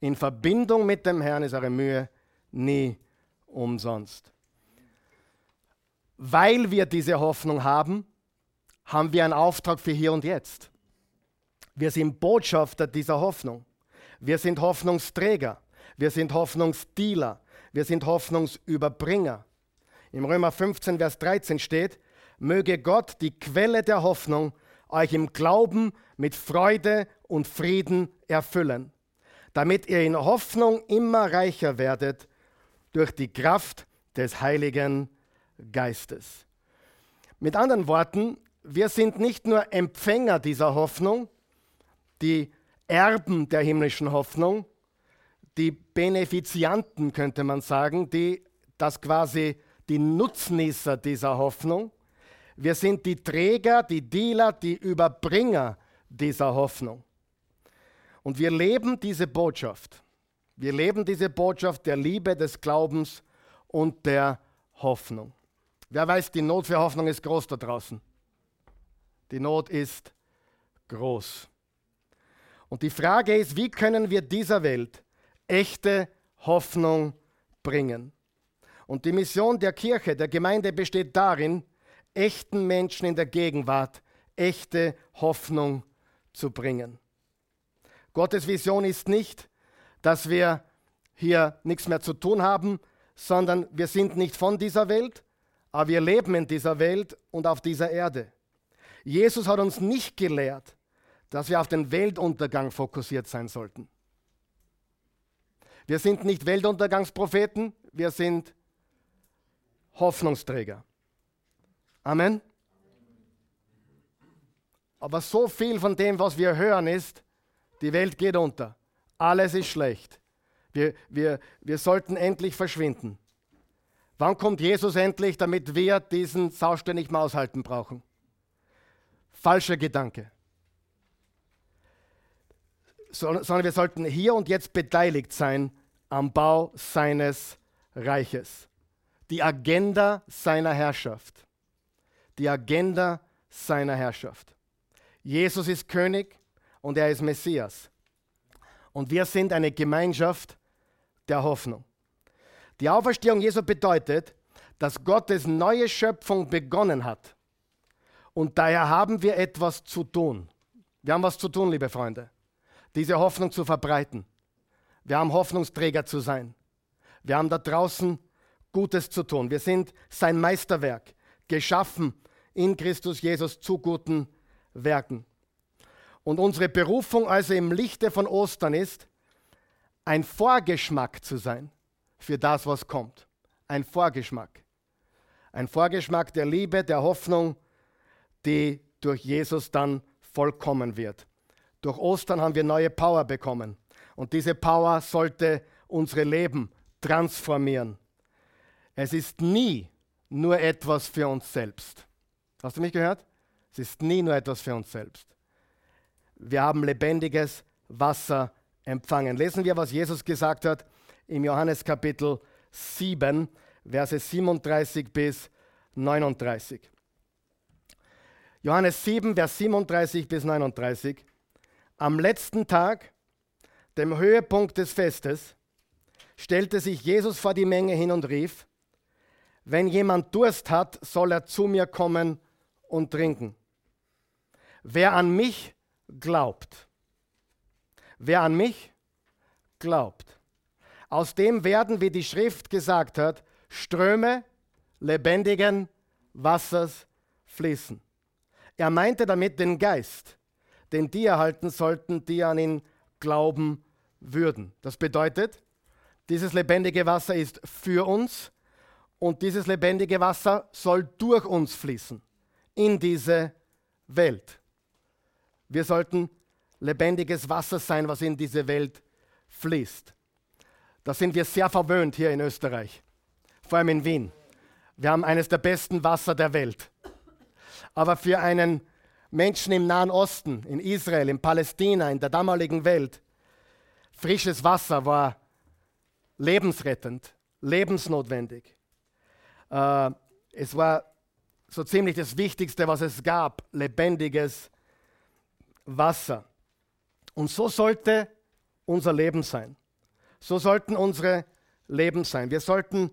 in Verbindung mit dem Herrn ist eure Mühe nie umsonst. Weil wir diese Hoffnung haben, haben wir einen Auftrag für hier und jetzt. Wir sind Botschafter dieser Hoffnung. Wir sind Hoffnungsträger. Wir sind Hoffnungsdealer. Wir sind Hoffnungsüberbringer. Im Römer 15, Vers 13 steht, möge Gott, die Quelle der Hoffnung, euch im Glauben mit Freude und Frieden erfüllen, damit ihr in Hoffnung immer reicher werdet durch die Kraft des Heiligen Geistes. Mit anderen Worten, wir sind nicht nur Empfänger dieser Hoffnung, die Erben der himmlischen Hoffnung, die Benefizianten könnte man sagen, die das quasi die Nutznießer dieser Hoffnung. Wir sind die Träger, die Dealer, die Überbringer dieser Hoffnung. Und wir leben diese Botschaft. Wir leben diese Botschaft der Liebe, des Glaubens und der Hoffnung. Wer weiß, die Not für Hoffnung ist groß da draußen. Die Not ist groß. Und die Frage ist, wie können wir dieser Welt echte Hoffnung bringen? Und die Mission der Kirche, der Gemeinde besteht darin, echten Menschen in der Gegenwart echte Hoffnung zu bringen. Gottes Vision ist nicht, dass wir hier nichts mehr zu tun haben, sondern wir sind nicht von dieser Welt, aber wir leben in dieser Welt und auf dieser Erde. Jesus hat uns nicht gelehrt, dass wir auf den Weltuntergang fokussiert sein sollten. Wir sind nicht Weltuntergangspropheten, wir sind Hoffnungsträger. Amen. Aber so viel von dem, was wir hören, ist, die Welt geht unter. Alles ist schlecht. Wir, wir, wir sollten endlich verschwinden. Wann kommt Jesus endlich, damit wir diesen Saustall nicht mehr aushalten brauchen? Falscher Gedanke. So, sondern wir sollten hier und jetzt beteiligt sein am Bau seines Reiches. Die Agenda seiner Herrschaft. Die Agenda seiner Herrschaft. Jesus ist König und er ist Messias. Und wir sind eine Gemeinschaft der Hoffnung. Die Auferstehung Jesu bedeutet, dass Gottes neue Schöpfung begonnen hat. Und daher haben wir etwas zu tun. Wir haben was zu tun, liebe Freunde. Diese Hoffnung zu verbreiten. Wir haben Hoffnungsträger zu sein. Wir haben da draußen Gutes zu tun. Wir sind sein Meisterwerk, geschaffen in Christus Jesus zu guten Werken. Und unsere Berufung also im Lichte von Ostern ist, ein Vorgeschmack zu sein für das, was kommt. Ein Vorgeschmack. Ein Vorgeschmack der Liebe, der Hoffnung, die durch Jesus dann vollkommen wird. Durch Ostern haben wir neue Power bekommen. Und diese Power sollte unsere Leben transformieren. Es ist nie nur etwas für uns selbst. Hast du mich gehört? Es ist nie nur etwas für uns selbst. Wir haben lebendiges Wasser empfangen. Lesen wir, was Jesus gesagt hat im Johannes Kapitel 7, Verse 37 bis 39. Johannes 7, Vers 37 bis 39. Am letzten Tag, dem Höhepunkt des Festes, stellte sich Jesus vor die Menge hin und rief, wenn jemand Durst hat, soll er zu mir kommen und trinken. Wer an mich glaubt, wer an mich glaubt, aus dem werden, wie die Schrift gesagt hat, Ströme lebendigen Wassers fließen. Er meinte damit den Geist, den die erhalten sollten, die an ihn glauben würden. Das bedeutet, dieses lebendige Wasser ist für uns und dieses lebendige Wasser soll durch uns fließen in diese Welt. Wir sollten lebendiges Wasser sein, was in diese Welt fließt. Da sind wir sehr verwöhnt hier in Österreich, vor allem in Wien. Wir haben eines der besten Wasser der Welt. Aber für einen Menschen im Nahen Osten, in Israel, in Palästina, in der damaligen Welt, frisches Wasser war lebensrettend, lebensnotwendig. Äh, es war so ziemlich das Wichtigste, was es gab, lebendiges Wasser. Und so sollte unser Leben sein. So sollten unsere Leben sein. Wir sollten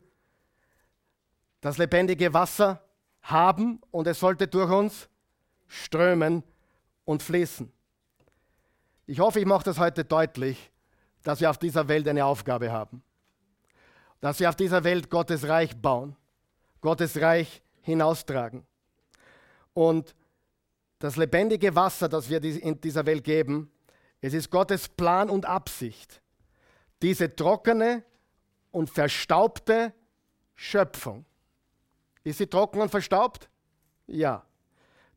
das lebendige Wasser haben und es sollte durch uns strömen und fließen. Ich hoffe, ich mache das heute deutlich, dass wir auf dieser Welt eine Aufgabe haben. Dass wir auf dieser Welt Gottes Reich bauen, Gottes Reich hinaustragen. Und das lebendige Wasser, das wir in dieser Welt geben, es ist Gottes Plan und Absicht, diese trockene und verstaubte Schöpfung. Ist sie trocken und verstaubt? Ja.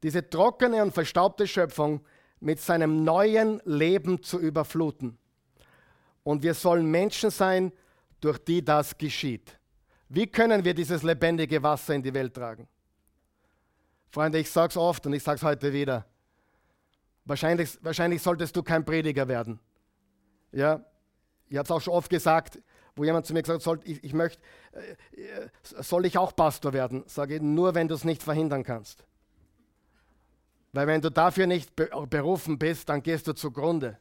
Diese trockene und verstaubte Schöpfung mit seinem neuen Leben zu überfluten. Und wir sollen Menschen sein, durch die das geschieht. Wie können wir dieses lebendige Wasser in die Welt tragen? Freunde, ich sage es oft und ich sage es heute wieder. Wahrscheinlich, wahrscheinlich solltest du kein Prediger werden. Ja, Ich habe es auch schon oft gesagt, wo jemand zu mir gesagt hat, ich, ich möchte, äh, soll ich auch Pastor werden? Sage ich, nur wenn du es nicht verhindern kannst. Weil wenn du dafür nicht berufen bist, dann gehst du zugrunde.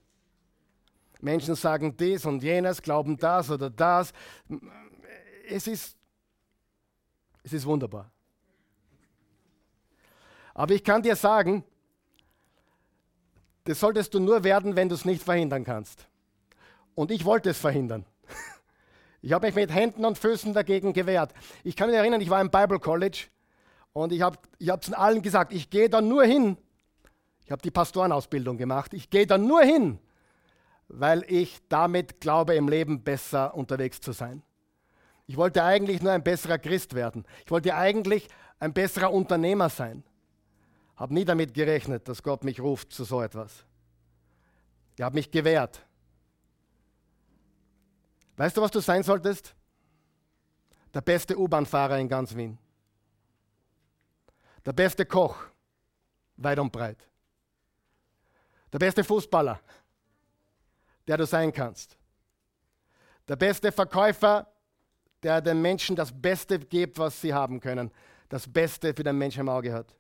Menschen sagen dies und jenes, glauben das oder das. Es ist, es ist wunderbar. Aber ich kann dir sagen, das solltest du nur werden, wenn du es nicht verhindern kannst. Und ich wollte es verhindern. Ich habe mich mit Händen und Füßen dagegen gewehrt. Ich kann mich erinnern, ich war im Bible College und ich habe ich es allen gesagt, ich gehe da nur hin. Ich habe die Pastorenausbildung gemacht. Ich gehe da nur hin, weil ich damit glaube, im Leben besser unterwegs zu sein. Ich wollte eigentlich nur ein besserer Christ werden. Ich wollte eigentlich ein besserer Unternehmer sein. Habe nie damit gerechnet, dass Gott mich ruft zu so etwas. Ich habe mich gewehrt. Weißt du, was du sein solltest? Der beste U-Bahn-Fahrer in ganz Wien. Der beste Koch, weit und breit. Der beste Fußballer, der du sein kannst. Der beste Verkäufer, der den Menschen das Beste gibt, was sie haben können. Das Beste für den Menschen im Auge hat.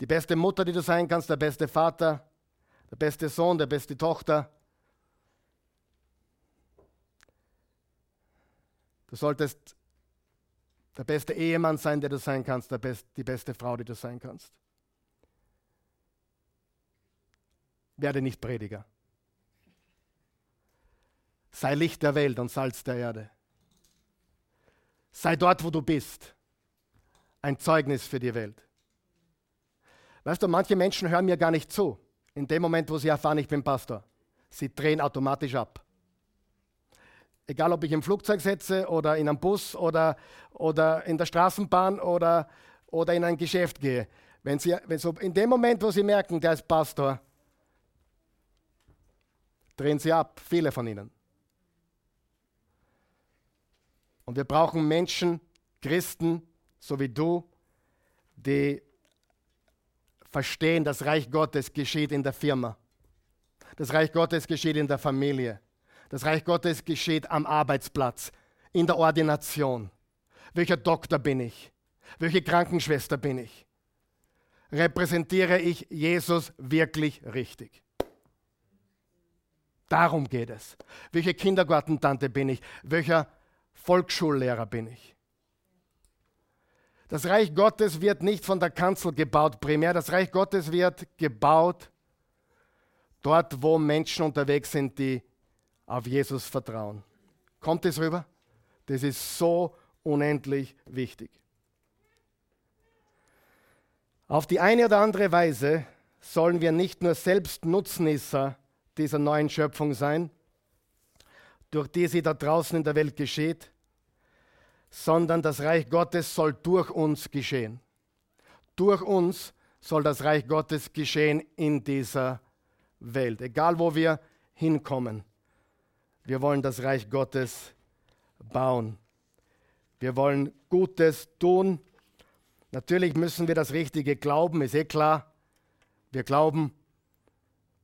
Die beste Mutter, die du sein kannst, der beste Vater, der beste Sohn, der beste Tochter, Du solltest der beste Ehemann sein, der du sein kannst, best, die beste Frau, die du sein kannst. Werde nicht Prediger. Sei Licht der Welt und Salz der Erde. Sei dort, wo du bist, ein Zeugnis für die Welt. Weißt du, manche Menschen hören mir gar nicht zu. In dem Moment, wo sie erfahren, ich bin Pastor. Sie drehen automatisch ab. Egal, ob ich im Flugzeug sitze oder in einem Bus oder, oder in der Straßenbahn oder, oder in ein Geschäft gehe. Wenn sie, wenn so in dem Moment, wo sie merken, der ist Pastor, drehen sie ab, viele von ihnen. Und wir brauchen Menschen, Christen, so wie du, die verstehen, das Reich Gottes geschieht in der Firma. Das Reich Gottes geschieht in der Familie. Das Reich Gottes geschieht am Arbeitsplatz, in der Ordination. Welcher Doktor bin ich? Welche Krankenschwester bin ich? Repräsentiere ich Jesus wirklich richtig? Darum geht es. Welche Kindergartentante bin ich? Welcher Volksschullehrer bin ich? Das Reich Gottes wird nicht von der Kanzel gebaut primär. Das Reich Gottes wird gebaut dort, wo Menschen unterwegs sind, die auf Jesus vertrauen. Kommt es rüber? Das ist so unendlich wichtig. Auf die eine oder andere Weise sollen wir nicht nur selbst Nutznießer dieser neuen Schöpfung sein, durch die sie da draußen in der Welt geschieht, sondern das Reich Gottes soll durch uns geschehen. Durch uns soll das Reich Gottes geschehen in dieser Welt, egal wo wir hinkommen. Wir wollen das Reich Gottes bauen. Wir wollen Gutes tun. Natürlich müssen wir das Richtige glauben, ist eh klar. Wir glauben,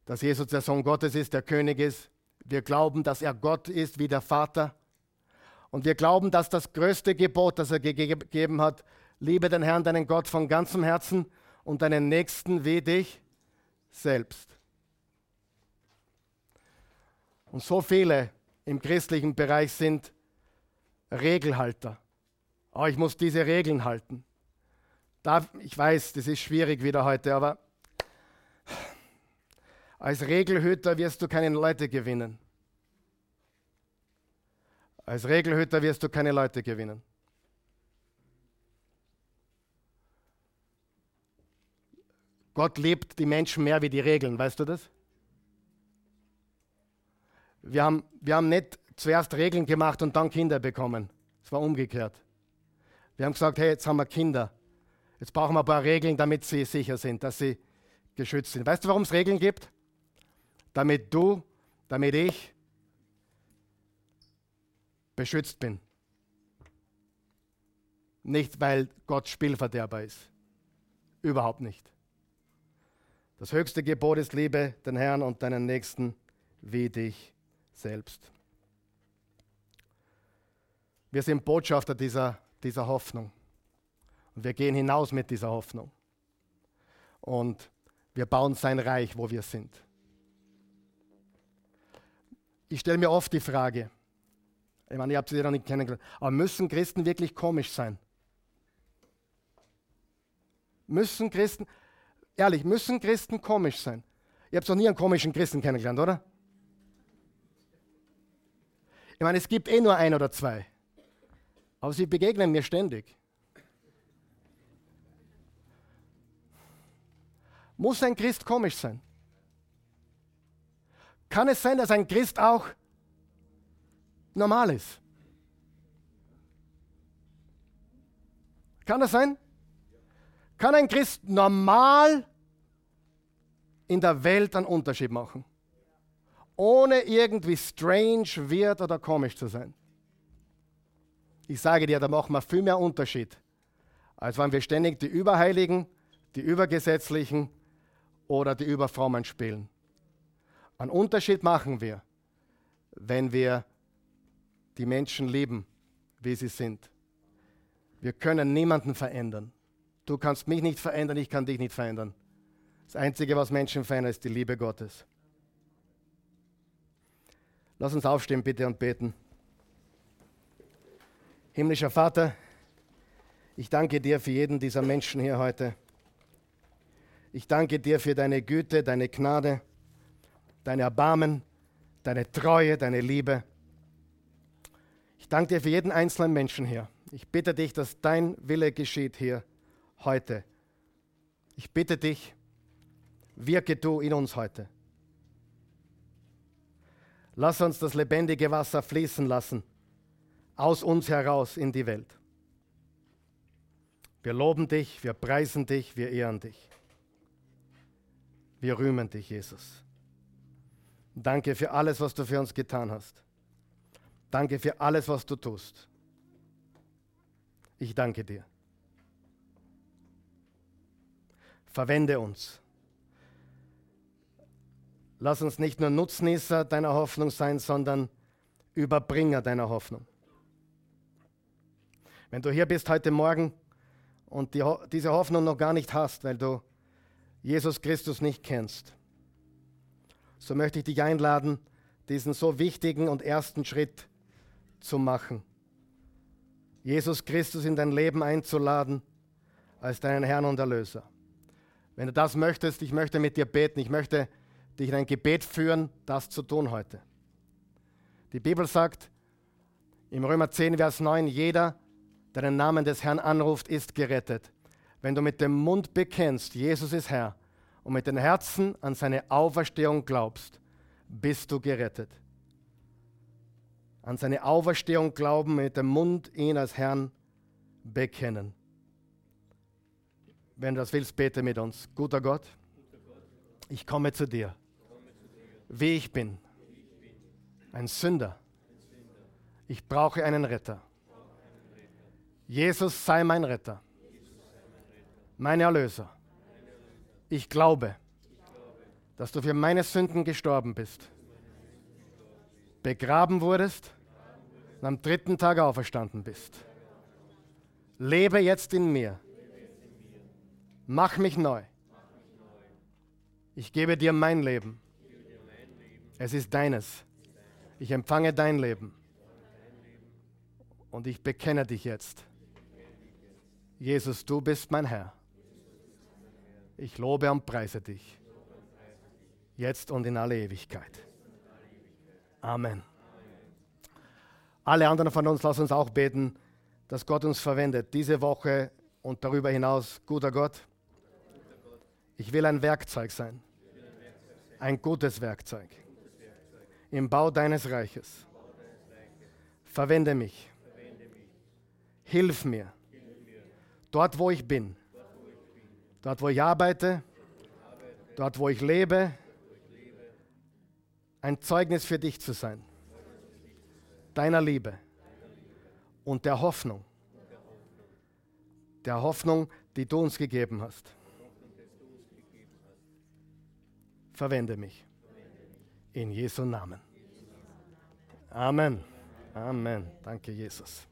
dass Jesus der Sohn Gottes ist, der König ist. Wir glauben, dass er Gott ist wie der Vater. Und wir glauben, dass das größte Gebot, das er gegeben hat, liebe den Herrn, deinen Gott von ganzem Herzen und deinen Nächsten wie dich selbst. Und so viele im christlichen Bereich sind Regelhalter. Oh, ich muss diese Regeln halten. Da, ich weiß, das ist schwierig wieder heute, aber als Regelhüter wirst du keine Leute gewinnen. Als Regelhüter wirst du keine Leute gewinnen. Gott liebt die Menschen mehr wie die Regeln, weißt du das? Wir haben, wir haben nicht zuerst Regeln gemacht und dann Kinder bekommen. Es war umgekehrt. Wir haben gesagt, hey, jetzt haben wir Kinder. Jetzt brauchen wir ein paar Regeln, damit sie sicher sind, dass sie geschützt sind. Weißt du, warum es Regeln gibt? Damit du, damit ich beschützt bin. Nicht, weil Gott Spielverderber ist. Überhaupt nicht. Das höchste Gebot ist Liebe den Herrn und deinen Nächsten wie dich selbst. Wir sind Botschafter dieser, dieser Hoffnung. Und wir gehen hinaus mit dieser Hoffnung. Und wir bauen sein Reich, wo wir sind. Ich stelle mir oft die Frage, ich meine, ihr habt sie noch nicht kennengelernt, aber müssen Christen wirklich komisch sein? Müssen Christen, ehrlich, müssen Christen komisch sein? Ihr habt noch nie einen komischen Christen kennengelernt, oder? Ich meine, es gibt eh nur ein oder zwei. Aber sie begegnen mir ständig. Muss ein Christ komisch sein? Kann es sein, dass ein Christ auch normal ist? Kann das sein? Kann ein Christ normal in der Welt einen Unterschied machen? Ohne irgendwie strange, weird oder komisch zu sein. Ich sage dir, da machen wir viel mehr Unterschied, als wenn wir ständig die Überheiligen, die Übergesetzlichen oder die Überfrommen spielen. Einen Unterschied machen wir, wenn wir die Menschen lieben, wie sie sind. Wir können niemanden verändern. Du kannst mich nicht verändern, ich kann dich nicht verändern. Das Einzige, was Menschen verändert, ist die Liebe Gottes. Lass uns aufstehen, bitte, und beten. Himmlischer Vater, ich danke dir für jeden dieser Menschen hier heute. Ich danke dir für deine Güte, deine Gnade, dein Erbarmen, deine Treue, deine Liebe. Danke dir für jeden einzelnen Menschen hier. Ich bitte dich, dass dein Wille geschieht hier heute. Ich bitte dich, wirke du in uns heute. Lass uns das lebendige Wasser fließen lassen, aus uns heraus in die Welt. Wir loben dich, wir preisen dich, wir ehren dich. Wir rühmen dich, Jesus. Danke für alles, was du für uns getan hast. Danke für alles, was du tust. Ich danke dir. Verwende uns. Lass uns nicht nur Nutznießer deiner Hoffnung sein, sondern Überbringer deiner Hoffnung. Wenn du hier bist heute Morgen und die, diese Hoffnung noch gar nicht hast, weil du Jesus Christus nicht kennst, so möchte ich dich einladen, diesen so wichtigen und ersten Schritt zu machen. Jesus Christus in dein Leben einzuladen als deinen Herrn und Erlöser. Wenn du das möchtest, ich möchte mit dir beten, ich möchte dich in ein Gebet führen, das zu tun heute. Die Bibel sagt im Römer 10, Vers 9, jeder, der den Namen des Herrn anruft, ist gerettet. Wenn du mit dem Mund bekennst, Jesus ist Herr, und mit dem Herzen an seine Auferstehung glaubst, bist du gerettet. An seine Auferstehung glauben, mit dem Mund ihn als Herrn bekennen. Wenn du das willst, bete mit uns. Guter Gott, ich komme zu dir, wie ich bin, ein Sünder. Ich brauche einen Retter. Jesus sei mein Retter, mein Erlöser. Ich glaube, dass du für meine Sünden gestorben bist, begraben wurdest und am dritten Tag auferstanden bist. Lebe jetzt in mir. Mach mich neu. Ich gebe dir mein Leben. Es ist deines. Ich empfange dein Leben. Und ich bekenne dich jetzt. Jesus, du bist mein Herr. Ich lobe und preise dich. Jetzt und in alle Ewigkeit. Amen. Alle anderen von uns, lassen uns auch beten, dass Gott uns verwendet, diese Woche und darüber hinaus, guter Gott. Ich will ein Werkzeug sein, ein gutes Werkzeug im Bau deines Reiches. Verwende mich. Hilf mir. Dort, wo ich bin dort wo ich arbeite, dort wo ich lebe, ein Zeugnis für dich zu sein, deiner Liebe und der Hoffnung, der Hoffnung, die du uns gegeben hast. Verwende mich. In Jesu Namen. Amen. Amen. Danke, Jesus.